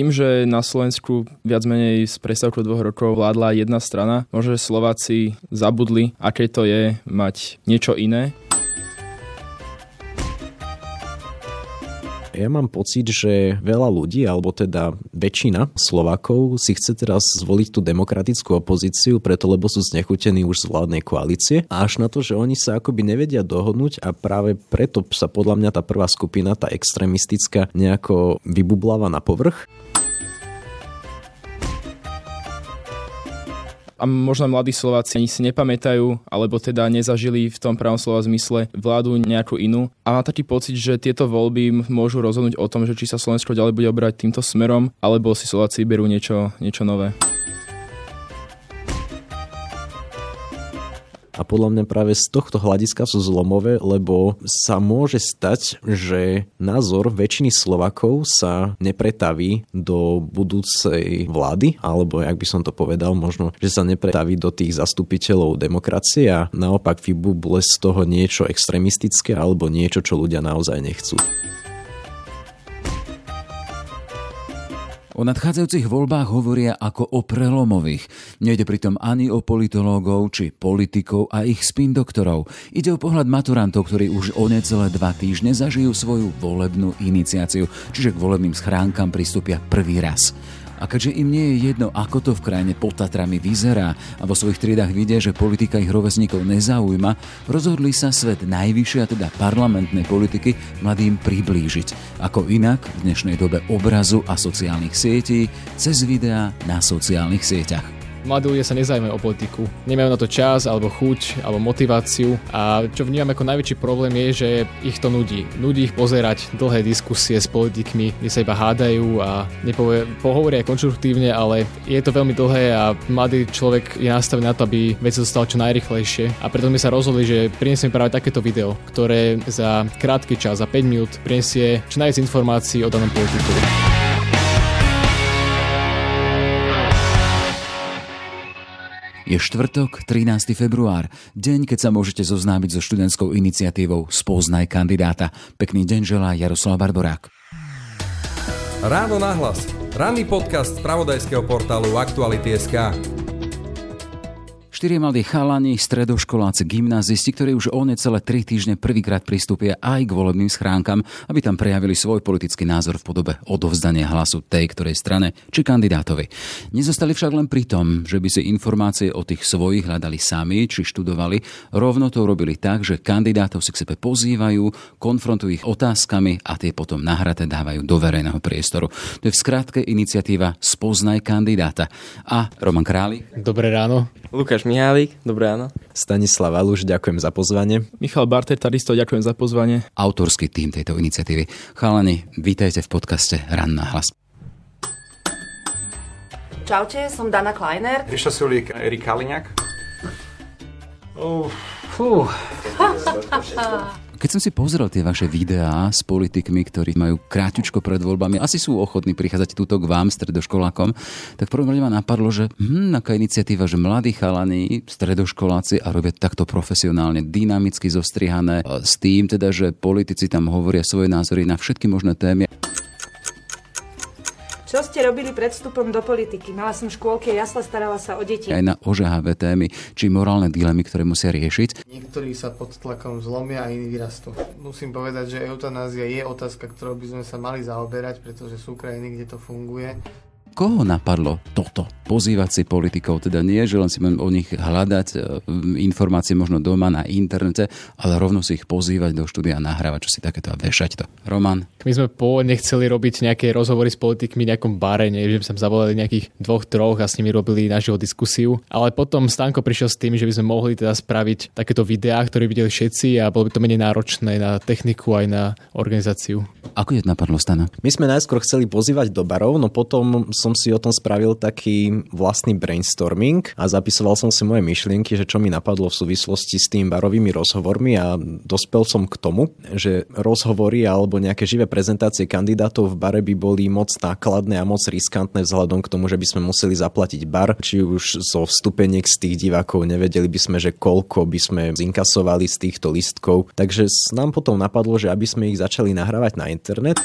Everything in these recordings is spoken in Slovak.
tým, že na Slovensku viac menej z prestávku dvoch rokov vládla jedna strana, možno Slováci zabudli, aké to je mať niečo iné. Ja mám pocit, že veľa ľudí, alebo teda väčšina Slovakov si chce teraz zvoliť tú demokratickú opozíciu, preto lebo sú znechutení už z vládnej koalície. A až na to, že oni sa akoby nevedia dohodnúť a práve preto sa podľa mňa tá prvá skupina, tá extrémistická, nejako vybubláva na povrch. A možno mladí Slováci ani si nepamätajú, alebo teda nezažili v tom pravom slova zmysle vládu nejakú inú. A mám taký pocit, že tieto voľby môžu rozhodnúť o tom, že či sa Slovensko ďalej bude obrať týmto smerom, alebo si Slováci berú niečo, niečo nové. A podľa mňa práve z tohto hľadiska sú zlomové, lebo sa môže stať, že názor väčšiny Slovakov sa nepretaví do budúcej vlády, alebo jak by som to povedal, možno, že sa nepretaví do tých zastupiteľov demokracie a naopak vybuble z toho niečo extrémistické alebo niečo, čo ľudia naozaj nechcú. O nadchádzajúcich voľbách hovoria ako o prelomových. Nejde pritom ani o politológov či politikov a ich spin doktorov. Ide o pohľad maturantov, ktorí už o necelé dva týždne zažijú svoju volebnú iniciáciu, čiže k volebným schránkam pristúpia prvý raz. A keďže im nie je jedno, ako to v krajine pod Tatrami vyzerá a vo svojich triedách vidia, že politika ich rovesníkov nezaujíma, rozhodli sa svet najvyššie, a teda parlamentnej politiky, mladým priblížiť. Ako inak v dnešnej dobe obrazu a sociálnych sietí, cez videá na sociálnych sieťach. Mladí ľudia sa nezaujímajú o politiku. Nemajú na to čas, alebo chuť, alebo motiváciu. A čo vnímam ako najväčší problém je, že ich to nudí. Nudí ich pozerať dlhé diskusie s politikmi, kde sa iba hádajú a nepovie, pohovoria konštruktívne, ale je to veľmi dlhé a mladý človek je nastavený na to, aby veci dostal čo najrychlejšie. A preto sme sa rozhodli, že prinesieme práve takéto video, ktoré za krátky čas, za 5 minút, prinesie čo najviac informácií o danom politiku. Je štvrtok, 13. február, deň, keď sa môžete zoznámiť so študentskou iniciatívou Spoznaj kandidáta. Pekný deň želá Jaroslav Barborák. Ráno nahlas. Ranný podcast z pravodajského portálu Aktuality.sk. Štyri mladí chalani, stredoškoláci, gymnázisti, ktorí už o necelé tri týždne prvýkrát pristúpia aj k volebným schránkam, aby tam prejavili svoj politický názor v podobe odovzdania hlasu tej ktorej strane či kandidátovi. Nezostali však len pri tom, že by si informácie o tých svojich hľadali sami či študovali, rovno to robili tak, že kandidátov si k sebe pozývajú, konfrontujú ich otázkami a tie potom nahraté dávajú do verejného priestoru. To je v skratke iniciatíva Spoznaj kandidáta. A Roman Králi. Dobré ráno. Lukáš Mihálik, dobré ráno. Stanislav Aluš, ďakujem za pozvanie. Michal Barter, takisto ďakujem za pozvanie. Autorský tým tejto iniciatívy. Chalani, vítajte v podcaste Ranná hlas. Čaute, som Dana Kleiner. Ríša Sulík, Erik Kaliňák. Oh, fú. Keď som si pozrel tie vaše videá s politikmi, ktorí majú kráťučko pred voľbami, asi sú ochotní prichádzať túto k vám, stredoškolákom, tak v prvom rade ma napadlo, že hm, aká iniciatíva, že mladí chalani, stredoškoláci a robia takto profesionálne, dynamicky zostrihané, s tým teda, že politici tam hovoria svoje názory na všetky možné témy. Čo ste robili pred vstupom do politiky? Mala som škôlke, jasla, starala sa o deti. Aj na ožahavé témy, či morálne dilemy, ktoré musia riešiť. Niektorí sa pod tlakom zlomia a iní vyrastú. Musím povedať, že eutanázia je otázka, ktorou by sme sa mali zaoberať, pretože sú krajiny, kde to funguje Koho napadlo toto? Pozývať si politikov, teda nie, že len si o nich hľadať e, informácie možno doma na internete, ale rovno si ich pozývať do štúdia a nahrávať, čo si takéto a vešať to. Roman? My sme pôvodne chceli robiť nejaké rozhovory s politikmi v nejakom bare, neviem, že sme zavolali nejakých dvoch, troch a s nimi robili našu diskusiu, ale potom Stanko prišiel s tým, že by sme mohli teda spraviť takéto videá, ktoré videli všetci a bolo by to menej náročné na techniku aj na organizáciu. Ako je to napadlo, Stana? My sme najskôr chceli pozývať do barov, no potom som si o tom spravil taký vlastný brainstorming a zapisoval som si moje myšlienky, že čo mi napadlo v súvislosti s tým barovými rozhovormi a dospel som k tomu, že rozhovory alebo nejaké živé prezentácie kandidátov v bare by boli moc nákladné a moc riskantné vzhľadom k tomu, že by sme museli zaplatiť bar, či už zo vstupeniek z tých divákov nevedeli by sme, že koľko by sme zinkasovali z týchto listkov. Takže nám potom napadlo, že aby sme ich začali nahrávať na internet,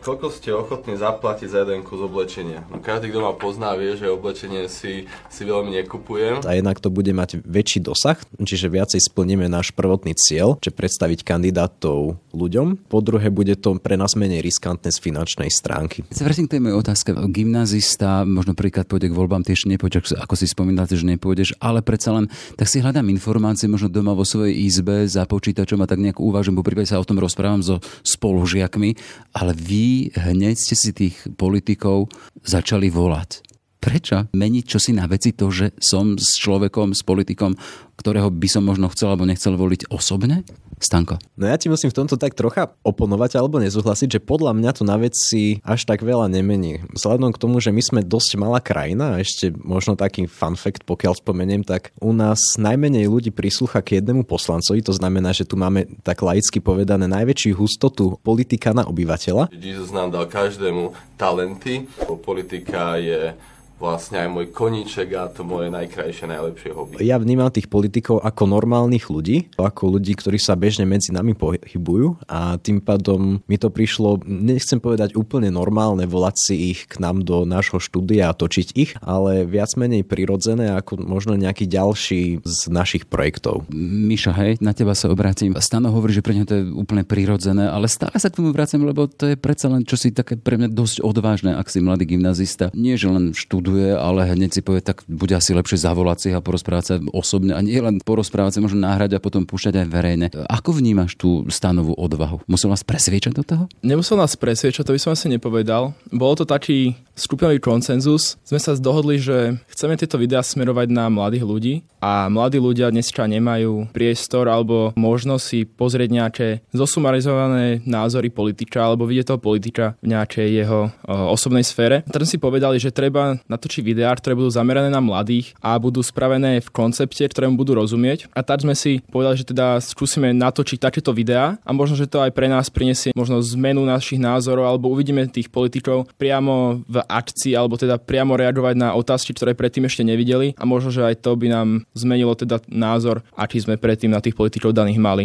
koľko ste ochotní zaplatiť za jeden kus oblečenia. No každý, kto ma pozná, vie, že oblečenie si, si veľmi nekupujem. A jednak to bude mať väčší dosah, čiže viacej splníme náš prvotný cieľ, že predstaviť kandidátov ľuďom. Po druhé, bude to pre nás menej riskantné z finančnej stránky. Sa vrátim k tej mojej otázke. Gymnazista možno príklad pôjde k voľbám, tiež nepôjde, ako si spomínate, že nepôjdeš, ale predsa len tak si hľadám informácie možno doma vo svojej izbe za počítačom a tak nejak uvažujem, bo prípade sa o tom rozprávam so spolužiakmi, ale vy hneď ste si tých politikov začali volať. Prečo meniť čosi na veci to, že som s človekom, s politikom, ktorého by som možno chcel alebo nechcel voliť osobne? Stanko. No ja ti musím v tomto tak trocha oponovať alebo nezúhlasiť, že podľa mňa to na veci až tak veľa nemení. Vzhľadom k tomu, že my sme dosť malá krajina a ešte možno taký fun fact, pokiaľ spomeniem, tak u nás najmenej ľudí prislúcha k jednému poslancovi, to znamená, že tu máme tak laicky povedané najväčšiu hustotu politika na obyvateľa. Jesus nám dal každému talenty, politika je vlastne aj môj koníček a to moje najkrajšie, najlepšie hobby. Ja vnímam tých politikov ako normálnych ľudí, ako ľudí, ktorí sa bežne medzi nami pohybujú a tým pádom mi to prišlo, nechcem povedať úplne normálne volať si ich k nám do nášho štúdia a točiť ich, ale viac menej prirodzené ako možno nejaký ďalší z našich projektov. Miša, hej, na teba sa obrátim. Stano hovorí, že pre ňa to je úplne prirodzené, ale stále sa k tomu vraciam, lebo to je predsa len čosi také pre mňa dosť odvážne, ak si mladý gymnazista. Nie, že len štúd študuje, ale hneď si povie, tak bude asi lepšie zavolať si a porozprávať sa osobne a nie len porozprávať sa, možno nahrať a potom púšťať aj verejne. Ako vnímaš tú stanovú odvahu? Musel vás presviečať do toho? Nemusel nás presviečať, to by som asi nepovedal. Bolo to taký skupinový koncenzus. Sme sa dohodli, že chceme tieto videá smerovať na mladých ľudí a mladí ľudia dneska nemajú priestor alebo možnosť si pozrieť nejaké zosumarizované názory politika alebo vidieť toho politika v nejakej jeho o, osobnej sfére. Tak si povedali, že treba na natočí videá, ktoré budú zamerané na mladých a budú spravené v koncepte, ktorému budú rozumieť. A tak sme si povedali, že teda skúsime natočiť takéto videá a možno, že to aj pre nás prinesie možno zmenu našich názorov alebo uvidíme tých politikov priamo v akcii alebo teda priamo reagovať na otázky, ktoré predtým ešte nevideli a možno, že aj to by nám zmenilo teda názor, aký sme predtým na tých politikov daných mali.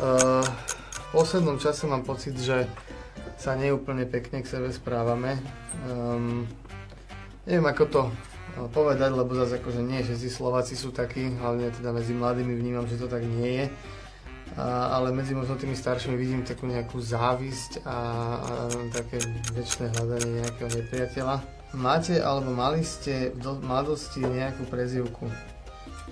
Uh, v poslednom čase mám pocit, že sa neúplne pekne k sebe správame. Um, neviem ako to eh, povedať, lebo zase akože nie všetci Slováci sú takí, hlavne teda medzi mladými vnímam, že to tak nie je. Ale medzi možno tými staršími vidím takú nejakú závisť a, a také väčšie hľadanie nejakého nepriateľa. Máte alebo mali ste v mladosti nejakú prezivku?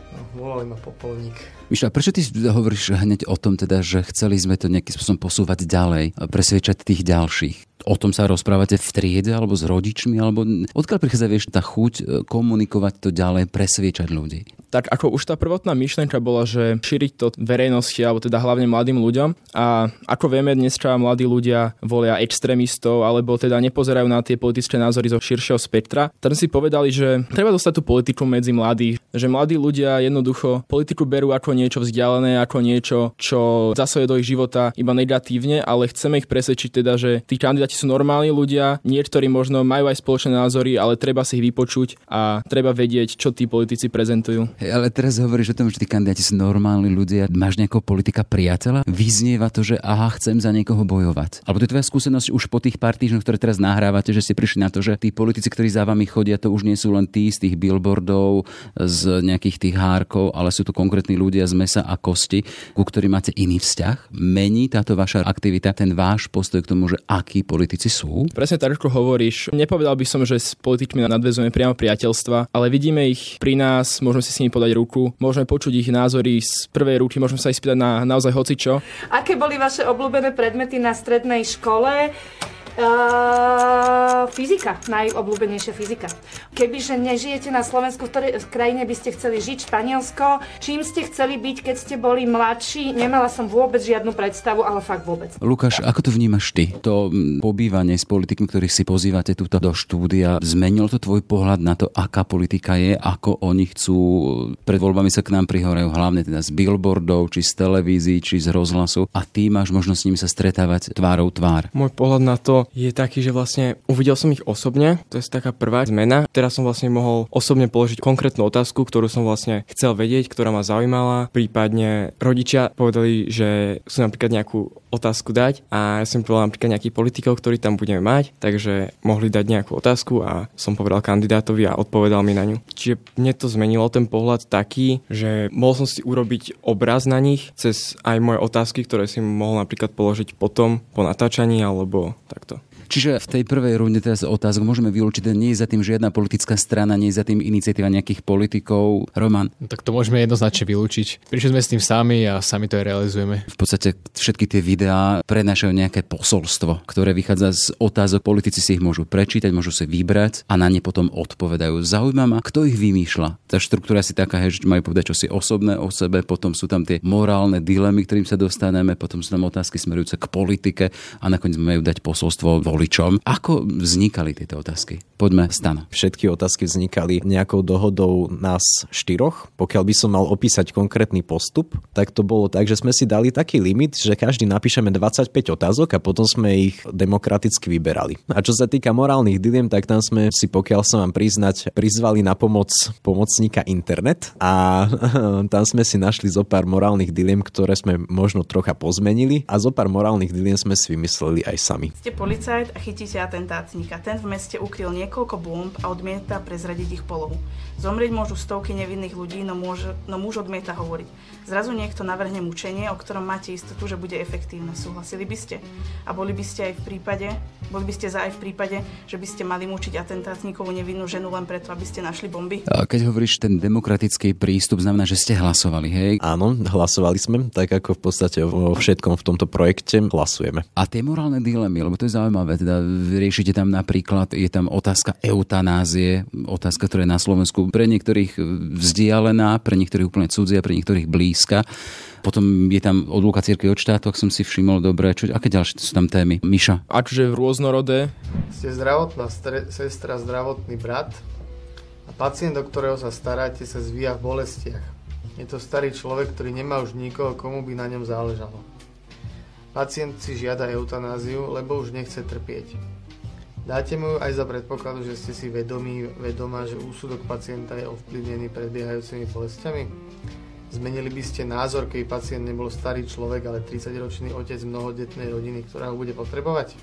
No, volali ma Popolník. Miša, prečo ty hovoríš hneď o tom, teda, že chceli sme to nejakým spôsobom posúvať ďalej, presviečať tých ďalších? O tom sa rozprávate v triede alebo s rodičmi, alebo odkiaľ prichádza vieš tá chuť e, komunikovať to ďalej, presviečať ľudí? Tak ako už tá prvotná myšlienka bola, že šíriť to verejnosti, alebo teda hlavne mladým ľuďom. A ako vieme, dneska mladí ľudia volia extrémistov, alebo teda nepozerajú na tie politické názory zo širšieho spektra. Tak si povedali, že treba dostať tú politiku medzi mladých, že mladí ľudia jednoducho politiku berú ako niečo vzdialené, ako niečo, čo zasahuje do ich života iba negatívne, ale chceme ich presvedčiť teda, že tí kandidáti sú normálni ľudia, niektorí možno majú aj spoločné názory, ale treba si ich vypočuť a treba vedieť, čo tí politici prezentujú. Hey, ale teraz hovoríš o tom, že tí kandidáti sú normálni ľudia. Máš nejakého politika priateľa? Vyznieva to, že aha, chcem za niekoho bojovať. Alebo to je tvoja skúsenosť už po tých pár týždňoch, ktoré teraz nahrávate, že ste prišli na to, že tí politici, ktorí za vami chodia, to už nie sú len tí z tých billboardov, z nejakých tých hárkov, ale sú to konkrétni ľudia z mesa a kosti, ku ktorým máte iný vzťah. Mení táto vaša aktivita, ten váš postoj k tomu, že aký politik politici sú? Presne tak, ako hovoríš. Nepovedal by som, že s politikmi nadvezujeme priamo priateľstva, ale vidíme ich pri nás, môžeme si s nimi podať ruku, môžeme počuť ich názory z prvej ruky, môžeme sa ich spýtať na naozaj hocičo. Aké boli vaše obľúbené predmety na strednej škole? Uh, fyzika, najobľúbenejšia fyzika. Kebyže nežijete na Slovensku, v ktorej krajine by ste chceli žiť, Španielsko, čím ste chceli byť, keď ste boli mladší, nemala som vôbec žiadnu predstavu, ale fakt vôbec. Lukáš, ako to vnímaš ty? To pobývanie s politikmi, ktorých si pozývate túto do štúdia, zmenilo to tvoj pohľad na to, aká politika je, ako oni chcú, pred voľbami sa k nám prihorajú hlavne teda z billboardov, či z televízií, či z rozhlasu a ty máš možnosť s nimi sa stretávať tvárou tvár. Môj pohľad na to je taký, že vlastne uvidel som ich osobne, to je taká prvá zmena. Teraz som vlastne mohol osobne položiť konkrétnu otázku, ktorú som vlastne chcel vedieť, ktorá ma zaujímala. Prípadne rodičia povedali, že sú napríklad nejakú otázku dať a ja som povedal napríklad nejakých politikov, ktorí tam budeme mať, takže mohli dať nejakú otázku a som povedal kandidátovi a odpovedal mi na ňu. Čiže mne to zmenilo ten pohľad taký, že mohol som si urobiť obraz na nich cez aj moje otázky, ktoré si mohol napríklad položiť potom po natáčaní alebo takto. Čiže v tej prvej runde teraz otázok môžeme vylúčiť, že nie je za tým žiadna politická strana, nie je za tým iniciatíva nejakých politikov. Roman? No, tak to môžeme jednoznačne vylúčiť. Prišli sme s tým sami a sami to aj realizujeme. V podstate všetky tie videá prenášajú nejaké posolstvo, ktoré vychádza z otázok. Politici si ich môžu prečítať, môžu si vybrať a na ne potom odpovedajú. Zaujíma ma, kto ich vymýšľa. Tá štruktúra si taká, že majú povedať čo si osobné o sebe, potom sú tam tie morálne dilemy, ktorým sa dostaneme, potom sú tam otázky smerujúce k politike a nakoniec majú dať posolstvo voličom. Ako vznikali tieto otázky? Poďme, Stano. Všetky otázky vznikali nejakou dohodou nás štyroch. Pokiaľ by som mal opísať konkrétny postup, tak to bolo tak, že sme si dali taký limit, že každý napíšeme 25 otázok a potom sme ich demokraticky vyberali. A čo sa týka morálnych diliem, tak tam sme si, pokiaľ sa vám priznať, prizvali na pomoc pomocníka internet a tam sme si našli zo pár morálnych diliem, ktoré sme možno trocha pozmenili a zo pár morálnych diliem sme si vymysleli aj sami. Ste policajt a chytíte atentátnika. Ten v meste ukryl niekoľko bomb a odmieta prezradiť ich polohu. Zomrieť môžu stovky nevinných ľudí, no muž, no muž odmieta hovoriť. Zrazu niekto navrhne mučenie, o ktorom máte istotu, že bude efektívne. Súhlasili by ste? A boli by ste aj v prípade, boli by ste za aj v prípade, že by ste mali mučiť atentátníkovú nevinnú ženu len preto, aby ste našli bomby? A keď hovoríš ten demokratický prístup, znamená, že ste hlasovali, hej? Áno, hlasovali sme, tak ako v podstate vo všetkom v tomto projekte hlasujeme. A tie morálne dilemy, lebo to je zaujímavé, teda riešite tam napríklad, je tam otázka eutanázie, otázka, ktorá je na Slovensku pre niektorých vzdialená, pre niektorých úplne cudzia, pre niektorých blízka. Potom je tam odluka cirkvi od štátu, ak som si všimol dobre. Čo, aké ďalšie sú tam témy? Miša? Akože rôznorodé. Ste zdravotná stre- sestra, zdravotný brat a pacient, do ktorého sa staráte, sa zvíja v bolestiach. Je to starý človek, ktorý nemá už nikoho, komu by na ňom záležalo. Pacient si žiada eutanáziu, lebo už nechce trpieť. Dáte mu aj za predpokladu, že ste si vedomí, vedomá, že úsudok pacienta je ovplyvnený predbiehajúcimi bolestiami? Zmenili by ste názor, keď pacient nebol starý človek, ale 30-ročný otec mnohodetnej rodiny, ktorá ho bude potrebovať?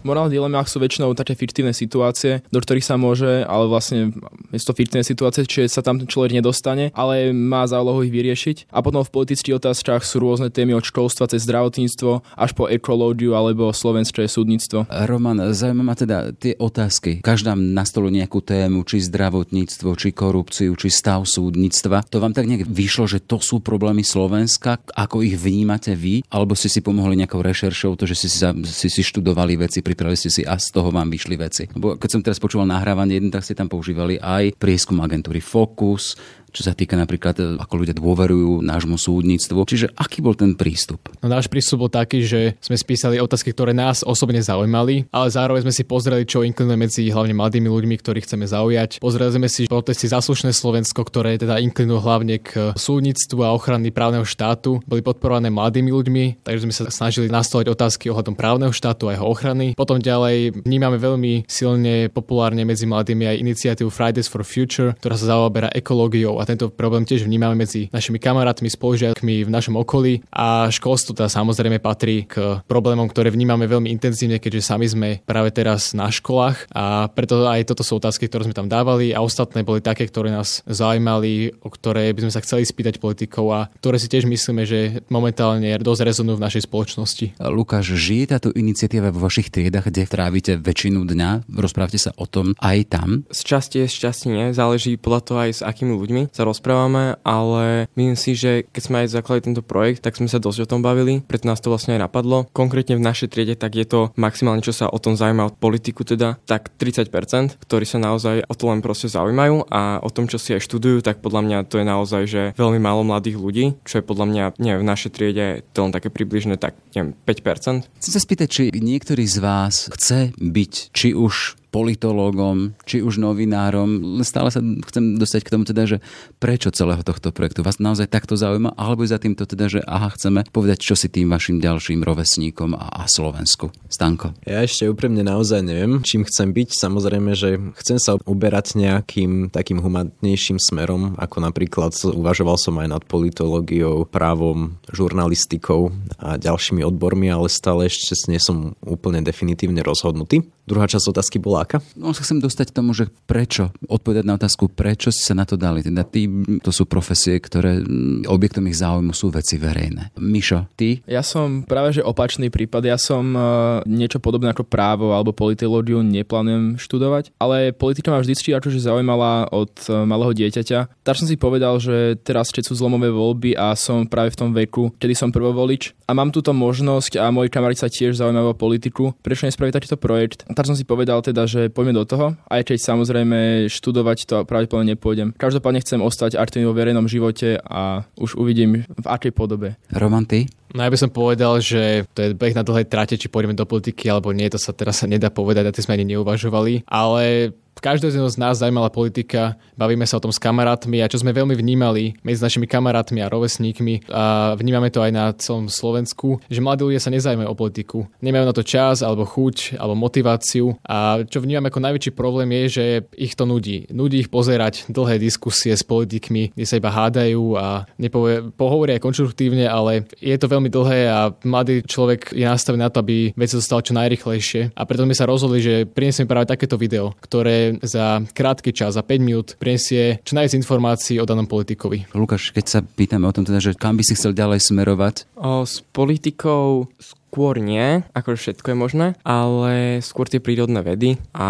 V morálnych dilemách sú väčšinou také fiktívne situácie, do ktorých sa môže, ale vlastne je to fiktívne situácie, čiže sa tam človek nedostane, ale má za úlohu ich vyriešiť. A potom v politických otázkach sú rôzne témy od školstva cez zdravotníctvo až po ekológiu alebo slovenské súdnictvo. Roman, zaujíma ma teda tie otázky. Každá nastolu nejakú tému, či zdravotníctvo, či korupciu, či stav súdnictva. To vám tak nejak vyšlo, že to sú problémy Slovenska, ako ich vnímate vy, alebo ste si pomohli nejakou rešeršou, to, že si si, si študovali veci, pripravili ste si a z toho vám vyšli veci. Lebo keď som teraz počúval nahrávanie, jeden, tak ste tam používali aj prieskum agentúry Focus, čo sa týka napríklad, e, ako ľudia dôverujú nášmu súdnictvu. Čiže aký bol ten prístup? No, náš prístup bol taký, že sme spísali otázky, ktoré nás osobne zaujímali, ale zároveň sme si pozreli, čo inklinuje medzi hlavne mladými ľuďmi, ktorých chceme zaujať. Pozreli sme si protesty Zaslušné Slovensko, ktoré teda inklinujú hlavne k súdnictvu a ochrany právneho štátu. Boli podporované mladými ľuďmi, takže sme sa snažili nastoliť otázky ohľadom právneho štátu a jeho ochrany. Potom ďalej vnímame veľmi silne populárne medzi mladými aj iniciatívu Fridays for Future, ktorá sa zaoberá ekológiou a tento problém tiež vnímame medzi našimi kamarátmi, spolužiakmi v našom okolí a školstvo teda samozrejme patrí k problémom, ktoré vnímame veľmi intenzívne, keďže sami sme práve teraz na školách a preto aj toto sú otázky, ktoré sme tam dávali a ostatné boli také, ktoré nás zaujímali, o ktoré by sme sa chceli spýtať politikov a ktoré si tiež myslíme, že momentálne dosť rezonujú v našej spoločnosti. Lukáš, žije táto iniciatíva vo vašich triedach, kde trávite väčšinu dňa? Rozprávate sa o tom aj tam? Z časti je, z časti nie. Záleží podľa toho aj s akými ľuďmi sa rozprávame, ale myslím si, že keď sme aj zakladali tento projekt, tak sme sa dosť o tom bavili, preto nás to vlastne aj napadlo. Konkrétne v našej triede, tak je to maximálne, čo sa o tom zaujíma od politiku teda, tak 30%, ktorí sa naozaj o to len proste zaujímajú a o tom, čo si aj študujú, tak podľa mňa to je naozaj, že veľmi málo mladých ľudí, čo je podľa mňa, nie v našej triede to len také približne tak, neviem, 5%. Chcem sa spýtať, či niektorý z vás chce byť či už politológom, či už novinárom. Stále sa chcem dostať k tomu teda, že prečo celého tohto projektu vás naozaj takto zaujíma, alebo za týmto teda, že aha, chceme povedať, čo si tým vašim ďalším rovesníkom a, a Slovensku. Stanko. Ja ešte úprimne naozaj neviem, čím chcem byť. Samozrejme, že chcem sa uberať nejakým takým humanitnejším smerom, ako napríklad uvažoval som aj nad politológiou, právom, žurnalistikou a ďalšími odbormi, ale stále ešte nie som úplne definitívne rozhodnutý. Druhá časť otázky bola aká? No sa chcem dostať k tomu, že prečo, odpovedať na otázku, prečo si sa na to dali. Teda tí, to sú profesie, ktoré mm, objektom ich záujmu sú veci verejné. Mišo, ty? Ja som práve že opačný prípad. Ja som uh, niečo podobné ako právo alebo politológiu neplánujem študovať, ale politika ma vždy akože zaujímala od uh, malého dieťaťa. Tak som si povedal, že teraz keď sú zlomové voľby a som práve v tom veku, kedy som prvovolič a mám túto možnosť a moji kamaráti sa tiež zaujímajú o politiku, prečo nespraviť takýto projekt? tak som si povedal teda, že poďme do toho, aj keď samozrejme študovať to pravdepodobne nepôjdem. Každopádne chcem ostať aktívny vo verejnom živote a už uvidím v akej podobe. Roman, ty? No ja by som povedal, že to je beh na dlhej trate, či pôjdeme do politiky alebo nie, to sa teraz sa nedá povedať, a tie sme ani neuvažovali. Ale každého z nás zaujímala politika, bavíme sa o tom s kamarátmi a čo sme veľmi vnímali medzi našimi kamarátmi a rovesníkmi a vnímame to aj na celom Slovensku, že mladí ľudia sa nezaujímajú o politiku. Nemajú na to čas alebo chuť alebo motiváciu a čo vnímame ako najväčší problém je, že ich to nudí. Nudí ich pozerať dlhé diskusie s politikmi, kde sa iba hádajú a nepovie, pohovoria aj konštruktívne, ale je to veľmi dlhé a mladý človek je nastavený na to, aby veci dostal čo najrychlejšie. A preto sme sa rozhodli, že prinesieme práve takéto video, ktoré za krátky čas, za 5 minút prinesie čo najviac informácií o danom politikovi. Lukáš, keď sa pýtame o tom teda, že kam by si chcel ďalej smerovať? O, s politikou skôr nie, ako všetko je možné, ale skôr tie prírodné vedy a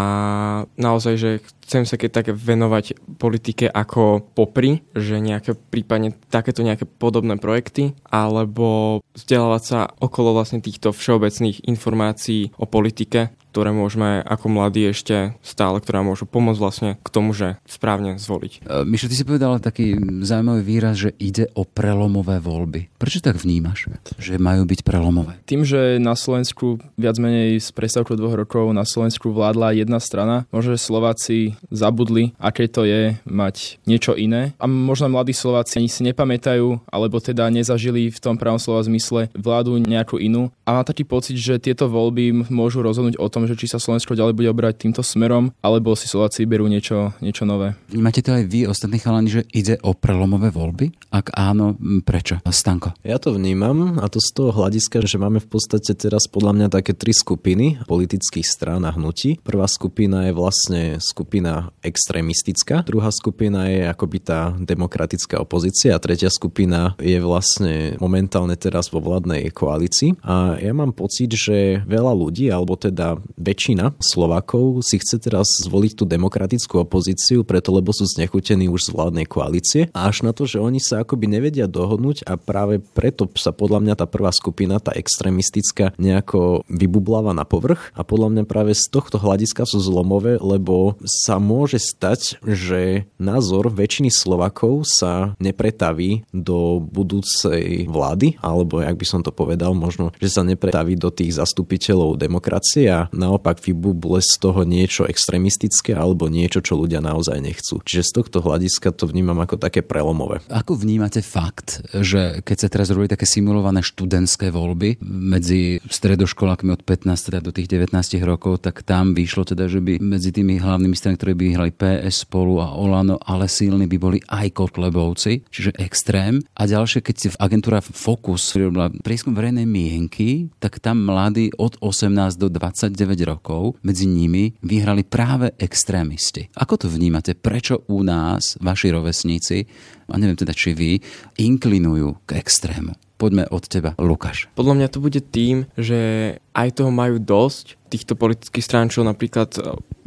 naozaj, že chcem sa keď tak venovať politike ako popri, že nejaké prípadne takéto nejaké podobné projekty, alebo vzdelávať sa okolo vlastne týchto všeobecných informácií o politike, ktoré môžeme ako mladí ešte stále, ktoré môžu pomôcť vlastne k tomu, že správne zvoliť. Uh, Mišo, ty si povedal taký zaujímavý výraz, že ide o prelomové voľby. Prečo tak vnímaš, že majú byť prelomové? Tým, že na Slovensku viac menej z prestavkou dvoch rokov na Slovensku vládla jedna strana, možno, že Slováci zabudli, aké to je mať niečo iné. A možno mladí Slováci ani si nepamätajú, alebo teda nezažili v tom pravom slova zmysle vládu nejakú inú. A má taký pocit, že tieto voľby môžu rozhodnúť o tom, tom, že či sa Slovensko ďalej bude obrať týmto smerom, alebo si Slováci berú niečo, niečo nové. Máte to aj vy, ostatní chalani, že ide o prelomové voľby? Ak áno, prečo? Stanko. Ja to vnímam a to z toho hľadiska, že máme v podstate teraz podľa mňa také tri skupiny politických strán a hnutí. Prvá skupina je vlastne skupina extrémistická, druhá skupina je akoby tá demokratická opozícia a tretia skupina je vlastne momentálne teraz vo vládnej koalícii. A ja mám pocit, že veľa ľudí, alebo teda väčšina Slovakov si chce teraz zvoliť tú demokratickú opozíciu, preto lebo sú znechutení už z vládnej koalície. A až na to, že oni sa akoby nevedia dohodnúť a práve preto sa podľa mňa tá prvá skupina, tá extrémistická, nejako vybubláva na povrch. A podľa mňa práve z tohto hľadiska sú zlomové, lebo sa môže stať, že názor väčšiny Slovakov sa nepretaví do budúcej vlády, alebo jak by som to povedal, možno, že sa nepretaví do tých zastupiteľov demokracie a naopak vybuble z toho niečo extrémistické alebo niečo, čo ľudia naozaj nechcú. Čiže z tohto hľadiska to vnímam ako také prelomové. Ako vnímate fakt, že keď sa teraz robili také simulované študentské voľby medzi stredoškolákmi od 15 teda do tých 19 rokov, tak tam vyšlo teda, že by medzi tými hlavnými stranami, ktoré by vyhrali PS spolu a Olano, ale silní by boli aj Kotlebovci, čiže extrém. A ďalšie, keď si agentúra Focus robila prieskum verejnej mienky, tak tam mladí od 18 do 29 rokov medzi nimi vyhrali práve extrémisti. Ako to vnímate? Prečo u nás, vaši rovesníci, a neviem teda, či vy, inklinujú k extrému? Poďme od teba, Lukáš. Podľa mňa to bude tým, že aj toho majú dosť, týchto politických strán, čo napríklad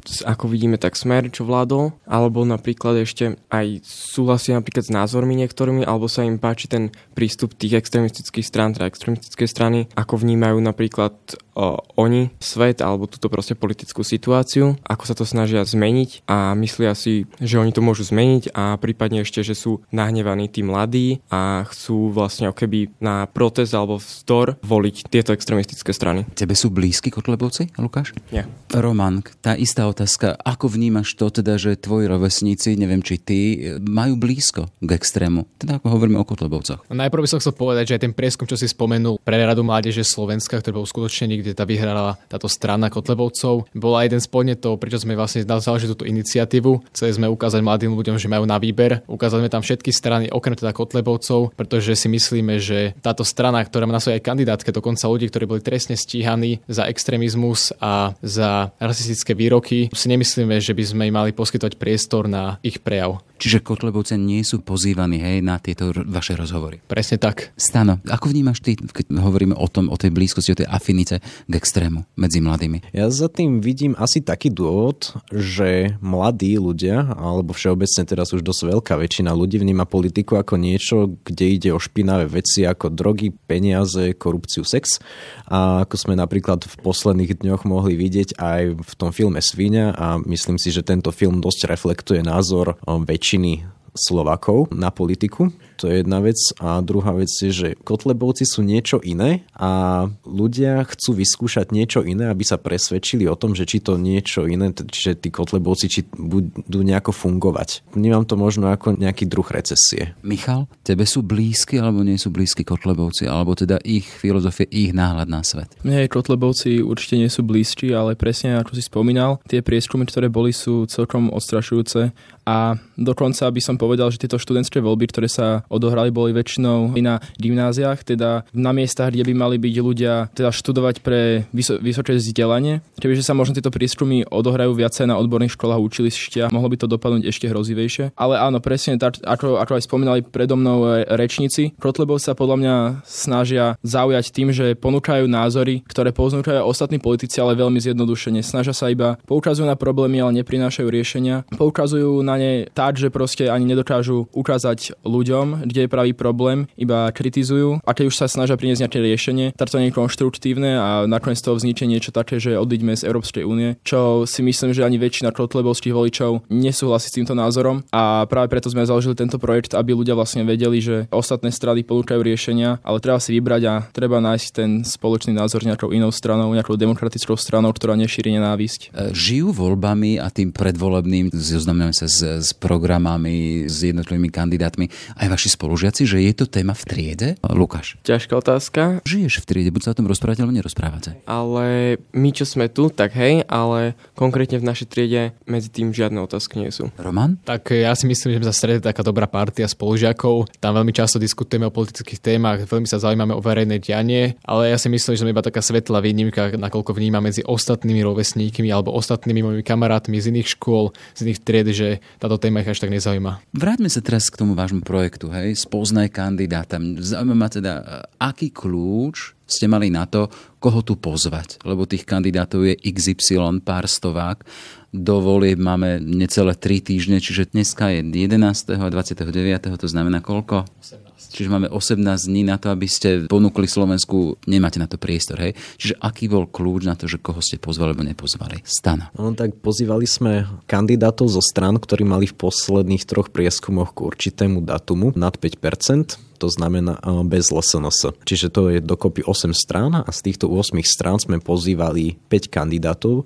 ako vidíme, tak smer, čo vládol, alebo napríklad ešte aj súhlasia napríklad s názormi niektorými, alebo sa im páči ten prístup tých extremistických strán, teda extremistické strany, ako vnímajú napríklad o, oni svet, alebo túto proste politickú situáciu, ako sa to snažia zmeniť a myslia si, že oni to môžu zmeniť a prípadne ešte, že sú nahnevaní tí mladí a chcú vlastne keby na protest alebo vzdor voliť tieto extremistické strany. Tebe sú blízky Kotlebovci, Lukáš? Nie. Roman, tá istá otázka, ako vnímaš to teda, že tvoji rovesníci, neviem či ty, majú blízko k extrému? Teda ako hovoríme o Kotlebovcoch. Najprv by som chcel povedať, že aj ten prieskum, čo si spomenul pre Radu mládeže Slovenska, ktorý bol uskutočnený, kde tá vyhrala táto strana Kotlebovcov, bola jeden z podnetov, prečo sme vlastne založili túto iniciatívu. Chceli sme ukázať mladým ľuďom, že majú na výber. Ukázali sme tam všetky strany, okrem teda Kotlebovcov, pretože si myslíme, že táto strana, ktorá má na svojej kandidátke dokonca ľudí, ktorí boli trestne stíhaní za extrémizmus a za rasistické výroky, si nemyslíme, že by sme im mali poskytovať priestor na ich prejav. Čiže Kotlebovce nie sú pozývaní hej, na tieto vaše rozhovory. Presne tak. Stano, ako vnímaš ty, keď hovoríme o tom, o tej blízkosti, o tej afinice k extrému medzi mladými? Ja za tým vidím asi taký dôvod, že mladí ľudia, alebo všeobecne teraz už dosť veľká väčšina ľudí vníma politiku ako niečo, kde ide o špinavé veci ako drogy, peniaze, korupciu, sex. A ako sme napríklad v posledných dňoch mohli vidieť aj v tom filme Svíňa a myslím si, že tento film dosť reflektuje názor väčšiny Slovakov na politiku. To je jedna vec. A druhá vec je, že Kotlebovci sú niečo iné a ľudia chcú vyskúšať niečo iné, aby sa presvedčili o tom, že či to niečo iné, čiže tí Kotlebovci či budú nejako fungovať. Vnímam to možno ako nejaký druh recesie. Michal, tebe sú blízky alebo nie sú blízky Kotlebovci? Alebo teda ich filozofie, ich náhľad na svet? Nie, Kotlebovci určite nie sú blízki, ale presne ako si spomínal, tie prieskumy, ktoré boli, sú celkom odstrašujúce a dokonca by som povedal, že tieto študentské voľby, ktoré sa odohrali, boli väčšinou na gymnáziách, teda na miestach, kde by mali byť ľudia teda študovať pre vyso- vysoké vzdelanie. Kebyže sa možno tieto prieskumy odohrajú viacej na odborných školách učilišťa, mohlo by to dopadnúť ešte hrozivejšie. Ale áno, presne tak, ako, ako aj spomínali predo mnou e, rečníci, Kotlebov sa podľa mňa snažia zaujať tým, že ponúkajú názory, ktoré ponúkajú ostatní politici, ale veľmi zjednodušene. Snažia sa iba poukazujú na problémy, ale neprinášajú riešenia. Poukazujú na ne tak, že proste ani nedokážu ukázať ľuďom, kde je pravý problém, iba kritizujú a keď už sa snažia priniesť nejaké riešenie, tak to nie je konštruktívne a nakoniec toho vznikne niečo také, že odíďme z Európskej únie, čo si myslím, že ani väčšina kotlebovských voličov nesúhlasí s týmto názorom a práve preto sme založili tento projekt, aby ľudia vlastne vedeli, že ostatné strany ponúkajú riešenia, ale treba si vybrať a treba nájsť ten spoločný názor nejakou inou stranou, nejakou demokratickou stranou, ktorá nešíri nenávisť. Žijú voľbami a tým predvolebným zoznamujeme sa s s programami, s jednotlivými kandidátmi aj vaši spolužiaci, že je to téma v triede? Lukáš. Ťažká otázka. Žiješ v triede, buď sa o tom rozprávate, alebo nerozprávate. Ale my, čo sme tu, tak hej, ale konkrétne v našej triede medzi tým žiadne otázky nie sú. Roman? Tak ja si myslím, že sme za strede taká dobrá partia spolužiakov. Tam veľmi často diskutujeme o politických témach, veľmi sa zaujímame o verejné dianie, ale ja si myslím, že sme iba taká svetlá výnimka, nakoľko vníma medzi ostatnými rovesníkmi alebo ostatnými mojimi kamarátmi z iných škôl, z iných tried, že táto téma ich až tak nezaujíma. Vráťme sa teraz k tomu vášmu projektu, hej, spoznaj kandidáta. Zaujíma ma teda, aký kľúč ste mali na to, koho tu pozvať, lebo tých kandidátov je XY, pár stovák. Do volieb máme necelé 3 týždne, čiže dneska je 11. a 29. to znamená koľko? 18. Čiže máme 18 dní na to, aby ste ponúkli Slovensku, nemáte na to priestor, hej? Čiže aký bol kľúč na to, že koho ste pozvali alebo nepozvali? Stana. No tak pozývali sme kandidátov zo stran, ktorí mali v posledných troch prieskumoch k určitému datumu nad 5%, to znamená bez LSNS. Čiže to je dokopy 8 strán a z týchto 8 strán sme pozývali 5 kandidátov,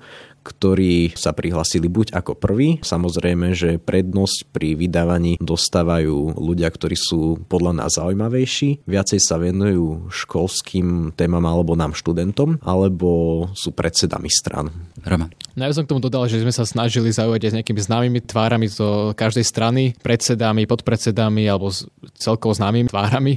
ktorí sa prihlasili buď ako prvý, samozrejme, že prednosť pri vydávaní dostávajú ľudia, ktorí sú podľa nás zaujímavejší, viacej sa venujú školským témam alebo nám študentom, alebo sú predsedami stran. Roman. No ja som k tomu dodal, že sme sa snažili zaujať aj s nejakými známymi tvárami zo každej strany, predsedami, podpredsedami alebo celkovo známymi tvárami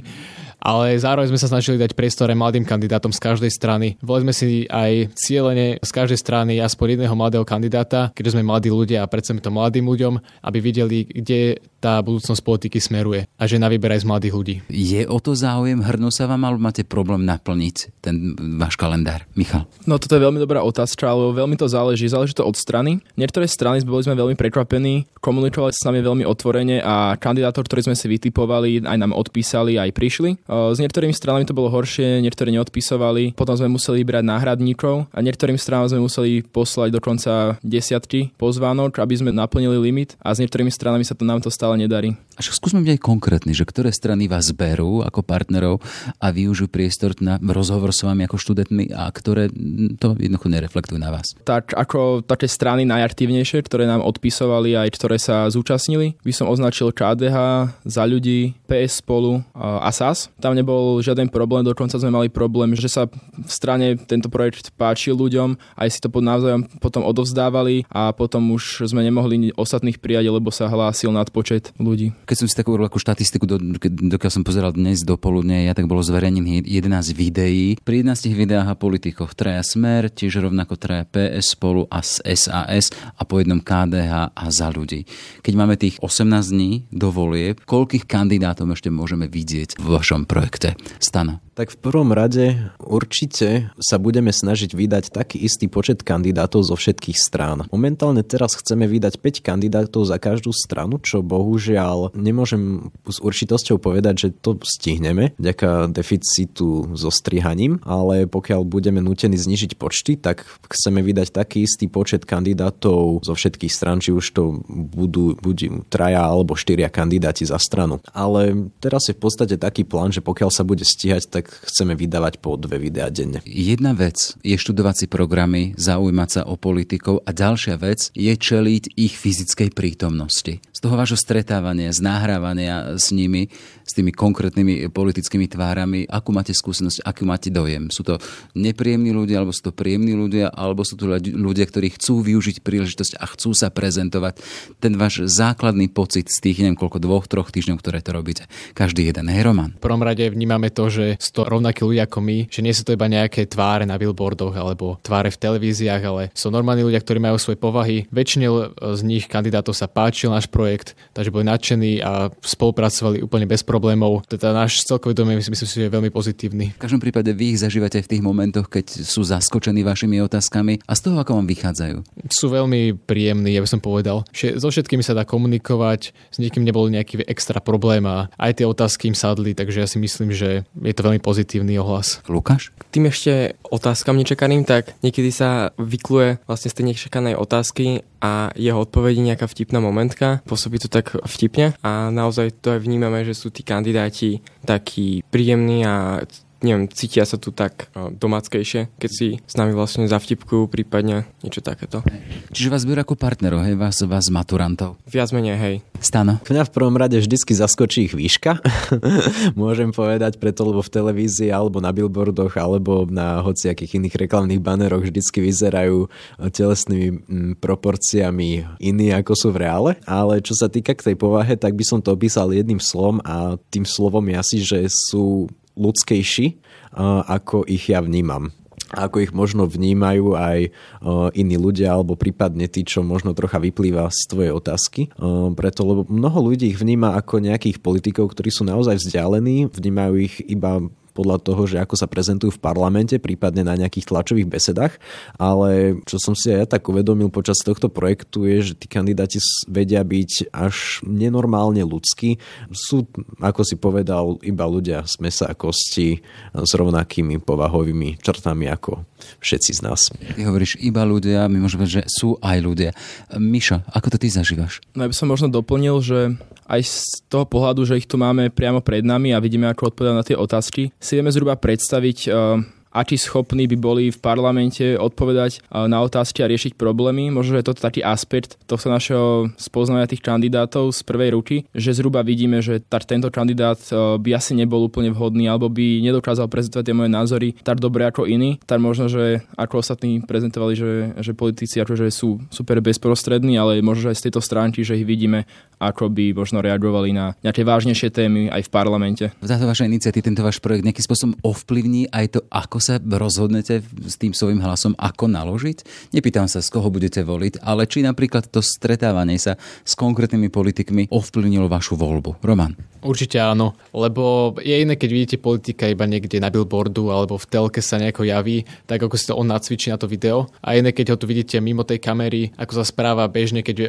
ale zároveň sme sa snažili dať priestor aj mladým kandidátom z každej strany. Volili sme si aj cieľene z každej strany aspoň jedného mladého kandidáta, keďže sme mladí ľudia a predsa to mladým ľuďom, aby videli, kde tá budúcnosť politiky smeruje a že na výber aj z mladých ľudí. Je o to záujem, hrnú sa vám, alebo máte problém naplniť ten váš kalendár? Michal. No toto je veľmi dobrá otázka, ale veľmi to záleží. Záleží to od strany. Niektoré strany boli sme veľmi prekvapení, komunikovali s nami veľmi otvorene a kandidátor, ktorý sme si vytipovali, aj nám odpísali, aj prišli S niektorými stranami to bolo horšie, niektorí neodpisovali, potom sme museli brať náhradníkov a niektorým stranám sme museli poslať dokonca desiatky pozvánok, aby sme naplnili limit a s niektorými stranami sa to nám to stále nedarí. Až skúsme byť aj konkrétny, že ktoré strany vás berú ako partnerov a využijú priestor na rozhovor s vami ako študentmi a ktoré to jednoducho nereflektujú na vás. Tak ako také strany najaktívnejšie, ktoré nám odpisovali aj ktoré sa zúčastnili, by som označil KDH, za ľudí, PS spolu a SAS. Tam nebol žiaden problém, dokonca sme mali problém, že sa v strane tento projekt páčil ľuďom, aj si to pod navzájom potom odovzdávali a potom už sme nemohli ostatných prijať, lebo sa hlásil nadpočet ľudí. Keď som si takú takú štatistiku, do, dokiaľ som pozeral dnes do poludne, ja tak bolo zverejnených 11 videí. Pri 11 videách a politikoch traja Smer, tiež rovnako traja PS spolu a SAS a po jednom KDH a za ľudí. Keď máme tých 18 dní do volieb, koľkých kandidátov ešte môžeme vidieť v vašom projekte? Stano. Tak v prvom rade určite sa budeme snažiť vydať taký istý počet kandidátov zo všetkých strán. Momentálne teraz chceme vydať 5 kandidátov za každú stranu, čo bohužiaľ nemôžem s určitosťou povedať, že to stihneme vďaka deficitu so strihaním, ale pokiaľ budeme nutení znižiť počty, tak chceme vydať taký istý počet kandidátov zo všetkých stran, či už to budú, budú traja alebo štyria kandidáti za stranu. Ale teraz je v podstate taký plán, že pokiaľ sa bude stíhať, tak chceme vydávať po dve videá denne. Jedna vec je študovať si programy, zaujímať sa o politikov a ďalšia vec je čeliť ich fyzickej prítomnosti. Z toho vášho stretávania, z nahrávania s nimi, s tými konkrétnymi politickými tvárami, akú máte skúsenosť, akú máte dojem? Sú to nepríjemní ľudia, alebo sú to príjemní ľudia, alebo sú to ľudia, ktorí chcú využiť príležitosť a chcú sa prezentovať. Ten váš základný pocit z tých, neviem koľko, dvoch, troch týždňov, ktoré to robíte. Každý jeden. Hej, Roman. V prvom rade vnímame to, že to rovnakí ľudia ako my, že nie sú to iba nejaké tváre na billboardoch alebo tváre v televíziách, ale sú normálni ľudia, ktorí majú svoje povahy. Väčšine z nich kandidátov sa páčil náš projekt, takže boli nadšení a spolupracovali úplne bez problémov. Teda náš celkový dojem myslím si, že je veľmi pozitívny. V každom prípade vy ich zažívate v tých momentoch, keď sú zaskočení vašimi otázkami a z toho, ako vám vychádzajú. Sú veľmi príjemní, ja by som povedal. Že so všetkými sa dá komunikovať, s niekým nebol nejaký extra problém a aj tie otázky im sadli, takže ja si myslím, že je to veľmi pozitívny ohlas. Lukáš? K tým ešte otázkam nečakaným, tak niekedy sa vykluje vlastne z tej nečakanej otázky a jeho odpovedi nejaká vtipná momentka. Pôsobí to tak vtipne a naozaj to aj vnímame, že sú tí kandidáti takí príjemní a neviem, cítia sa tu tak domáckejšie, keď si s nami vlastne zavtipkujú, prípadne niečo takéto. Čiže vás berú ako partnerov, hej, vás, vás maturantov? Viac menej, hej. Stano? Mňa v prvom rade vždycky zaskočí ich výška. Môžem povedať preto, lebo v televízii alebo na billboardoch alebo na hociakých iných reklamných baneroch vždycky vyzerajú telesnými mm, proporciami iní ako sú v reále. Ale čo sa týka k tej povahe, tak by som to opísal jedným slovom a tým slovom je asi, že sú ľudskejší, ako ich ja vnímam ako ich možno vnímajú aj iní ľudia, alebo prípadne tí, čo možno trocha vyplýva z tvojej otázky. Preto, lebo mnoho ľudí ich vníma ako nejakých politikov, ktorí sú naozaj vzdialení, vnímajú ich iba podľa toho, že ako sa prezentujú v parlamente, prípadne na nejakých tlačových besedách, ale čo som si aj ja tak uvedomil počas tohto projektu je, že tí kandidáti vedia byť až nenormálne ľudskí. Sú, ako si povedal, iba ľudia z mesa a kosti s rovnakými povahovými črtami ako všetci z nás. Ty hovoríš iba ľudia, my môžeme že sú aj ľudia. Miša, ako to ty zažívaš? No ja by som možno doplnil, že aj z toho pohľadu, že ich tu máme priamo pred nami a vidíme, ako odpovedajú na tie otázky, si vieme zhruba predstaviť uh, akí schopní by boli v parlamente odpovedať na otázky a riešiť problémy. Možno, že je to taký aspekt tohto našeho spoznania tých kandidátov z prvej ruky, že zhruba vidíme, že tak tento kandidát by asi nebol úplne vhodný alebo by nedokázal prezentovať tie moje názory tak dobre ako iní. Tak možno, že ako ostatní prezentovali, že, že politici akože sú super bezprostrední, ale možno, že aj z tejto stránky, že ich vidíme, ako by možno reagovali na nejaké vážnejšie témy aj v parlamente. Táto vaša iniciatíva, tento váš projekt nejakým spôsobom ovplyvní aj to, ako sa rozhodnete s tým svojim hlasom, ako naložiť? Nepýtam sa, z koho budete voliť, ale či napríklad to stretávanie sa s konkrétnymi politikmi ovplyvnilo vašu voľbu. Roman. Určite áno, lebo je iné, keď vidíte politika iba niekde na billboardu alebo v telke sa nejako javí, tak ako si to on nacvičí na to video. A iné, keď ho tu vidíte mimo tej kamery, ako sa správa bežne, keď uh,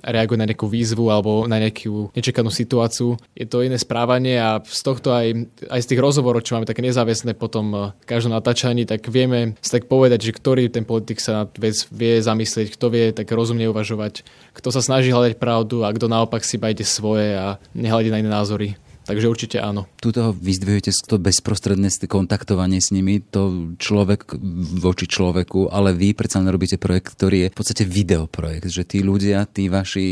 reaguje na nejakú výzvu alebo na nejakú nečakanú situáciu. Je to iné správanie a z tohto aj, aj z tých rozhovorov, čo máme také nezáväzné potom uh, každom natáčaní, tak vieme si tak povedať, že ktorý ten politik sa na vec vie zamyslieť, kto vie tak rozumne uvažovať, kto sa snaží hľadať pravdu a kto naopak si iba ide svoje a nehľadí na iné názory názory. Takže určite áno. Tuto vyzdvihujete to bezprostredné kontaktovanie s nimi, to človek voči človeku, ale vy predsa len robíte projekt, ktorý je v podstate videoprojekt, že tí ľudia, tí vaši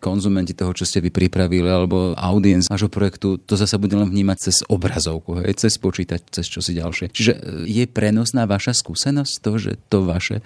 konzumenti toho, čo ste vy pripravili, alebo audience vášho projektu, to zase bude len vnímať cez obrazovku, hej, cez počítať, cez čo si ďalšie. Čiže e, je prenosná vaša skúsenosť to, že to vaše,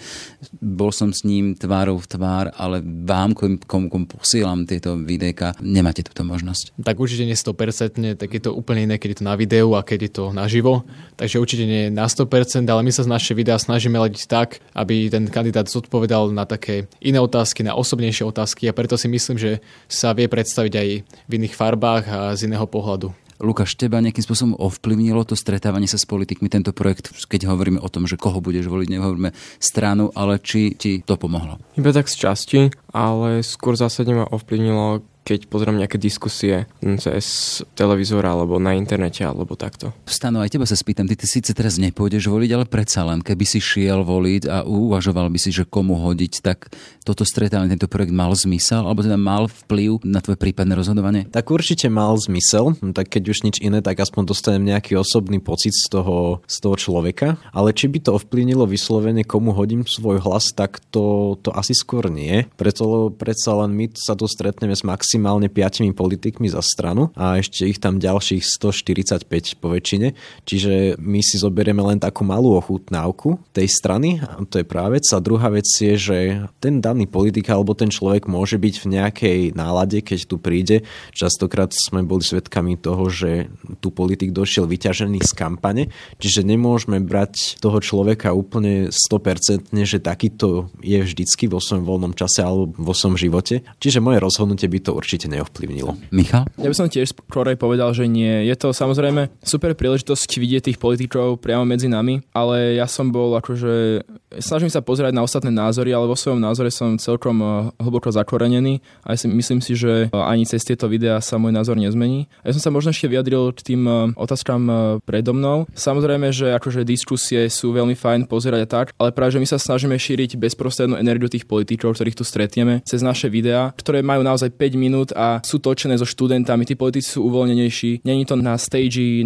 bol som s ním tvárou v tvár, ale vám, komu, komu posielam tieto videjka, nemáte túto možnosť. Tak určite nie 100%, konkrétne, tak je to úplne iné, keď je to na videu a keď je to naživo. Takže určite nie na 100%, ale my sa z naše videa snažíme ladiť tak, aby ten kandidát zodpovedal na také iné otázky, na osobnejšie otázky a preto si myslím, že sa vie predstaviť aj v iných farbách a z iného pohľadu. Lukáš, teba nejakým spôsobom ovplyvnilo to stretávanie sa s politikmi, tento projekt, keď hovoríme o tom, že koho budeš voliť, nehovoríme stranu, ale či ti to pomohlo? Iba tak z časti, ale skôr zásadne ma ovplyvnilo, keď pozriem nejaké diskusie cez televízor alebo na internete alebo takto. Stano, aj teba sa spýtam, ty, ty síce teraz nepôjdeš voliť, ale predsa len, keby si šiel voliť a uvažoval by si, že komu hodiť, tak toto stretávanie, tento projekt mal zmysel, alebo teda mal vplyv na tvoje prípadné rozhodovanie? Tak určite mal zmysel, tak keď už nič iné, tak aspoň dostanem nejaký osobný pocit z toho, z toho človeka, ale či by to ovplyvnilo vyslovene, komu hodím svoj hlas, tak to, to asi skôr nie. Preto predsa len my sa tu stretneme s Max maximálne 5 politikmi za stranu a ešte ich tam ďalších 145 po väčšine. Čiže my si zoberieme len takú malú ochutnávku tej strany a to je práve vec. A druhá vec je, že ten daný politik alebo ten človek môže byť v nejakej nálade, keď tu príde. Častokrát sme boli svedkami toho, že tu politik došiel vyťažený z kampane, čiže nemôžeme brať toho človeka úplne 100%, že takýto je vždycky vo svojom voľnom čase alebo vo svojom živote. Čiže moje rozhodnutie by to určite neovplyvnilo. Michal? Ja by som tiež skôr povedal, že nie. Je to samozrejme super príležitosť vidieť tých politikov priamo medzi nami, ale ja som bol akože... Snažím sa pozerať na ostatné názory, ale vo svojom názore som celkom eh, hlboko zakorenený a ja si, myslím si, že eh, ani cez tieto videá sa môj názor nezmení. A ja som sa možno ešte vyjadril k tým eh, otázkam predo mnou. Samozrejme, že akože diskusie sú veľmi fajn pozerať a tak, ale práve, že my sa snažíme šíriť bezprostrednú energiu tých politikov, ktorých tu stretieme, cez naše videá, ktoré majú naozaj 5 minút minút a sú točené so študentami, tí politici sú uvoľnenejší, není to na stage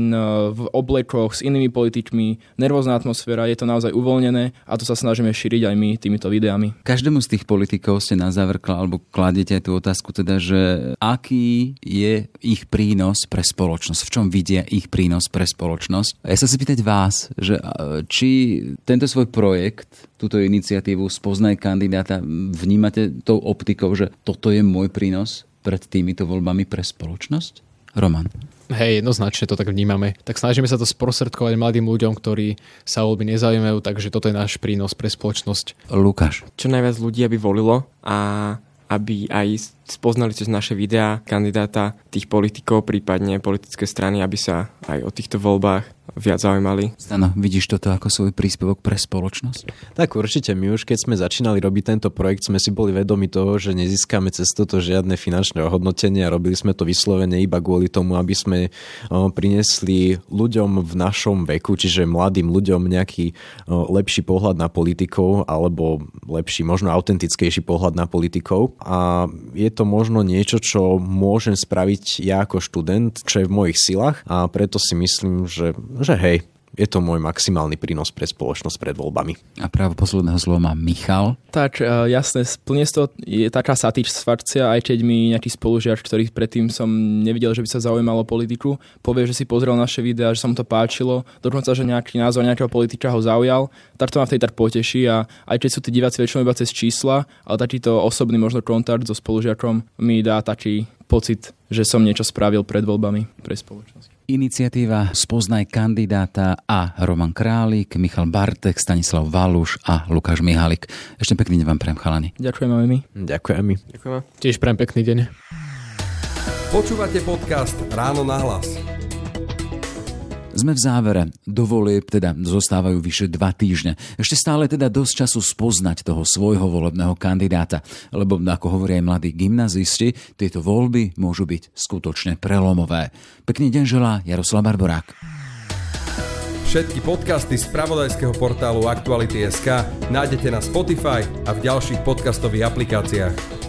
v oblekoch s inými politikmi, nervózna atmosféra, je to naozaj uvoľnené a to sa snažíme šíriť aj my týmito videami. Každému z tých politikov ste na záver alebo kladete tú otázku teda, že aký je ich prínos pre spoločnosť, v čom vidia ich prínos pre spoločnosť. A ja sa si pýtať vás, že či tento svoj projekt, túto iniciatívu Spoznaj kandidáta vnímate tou optikou, že toto je môj prínos pred týmito voľbami pre spoločnosť? Roman. Hej, jednoznačne to tak vnímame. Tak snažíme sa to sprostredkovať mladým ľuďom, ktorí sa voľby nezaujímajú, takže toto je náš prínos pre spoločnosť. Lukáš. Čo najviac ľudí, aby volilo a aby aj spoznali cez naše videá kandidáta tých politikov, prípadne politické strany, aby sa aj o týchto voľbách viac zaujímali. Stano, vidíš toto ako svoj príspevok pre spoločnosť? Tak určite. My už keď sme začínali robiť tento projekt, sme si boli vedomi toho, že nezískame cez toto žiadne finančné ohodnotenie a robili sme to vyslovene iba kvôli tomu, aby sme priniesli ľuďom v našom veku, čiže mladým ľuďom nejaký lepší pohľad na politikov alebo lepší, možno autentickejší pohľad na politikov. A je to možno niečo, čo môžem spraviť ja ako študent, čo je v mojich silách a preto si myslím, že že hej, je to môj maximálny prínos pre spoločnosť pred voľbami. A právo posledného slova má Michal. Tak, uh, jasné, plne to je taká satisfakcia, aj keď mi nejaký spolužiač, ktorý predtým som nevidel, že by sa zaujímalo o politiku, povie, že si pozrel naše videá, že sa mu to páčilo, dokonca, že nejaký názor nejakého politika ho zaujal, tak to ma vtedy tak poteší a aj keď sú tí diváci väčšinou iba cez čísla, ale takýto osobný možno kontakt so spolužiakom mi dá taký pocit, že som niečo spravil pred voľbami pre spoločnosť. Iniciatíva Spoznaj kandidáta a Roman Králik, Michal Bartek, Stanislav Valuš a Lukáš Mihalik. Ešte pekný deň vám prejem, chalani. Ďakujem aj my. Ďakujem my. Ďakujem. Tiež prejem pekný deň. Počúvate podcast Ráno na hlas. Sme v závere. Do teda zostávajú vyše dva týždne. Ešte stále teda dosť času spoznať toho svojho volebného kandidáta. Lebo, ako hovoria aj mladí gymnazisti, tieto voľby môžu byť skutočne prelomové. Pekný deň želá Jaroslav Barborák. Všetky podcasty z pravodajského portálu Aktuality.sk nájdete na Spotify a v ďalších podcastových aplikáciách.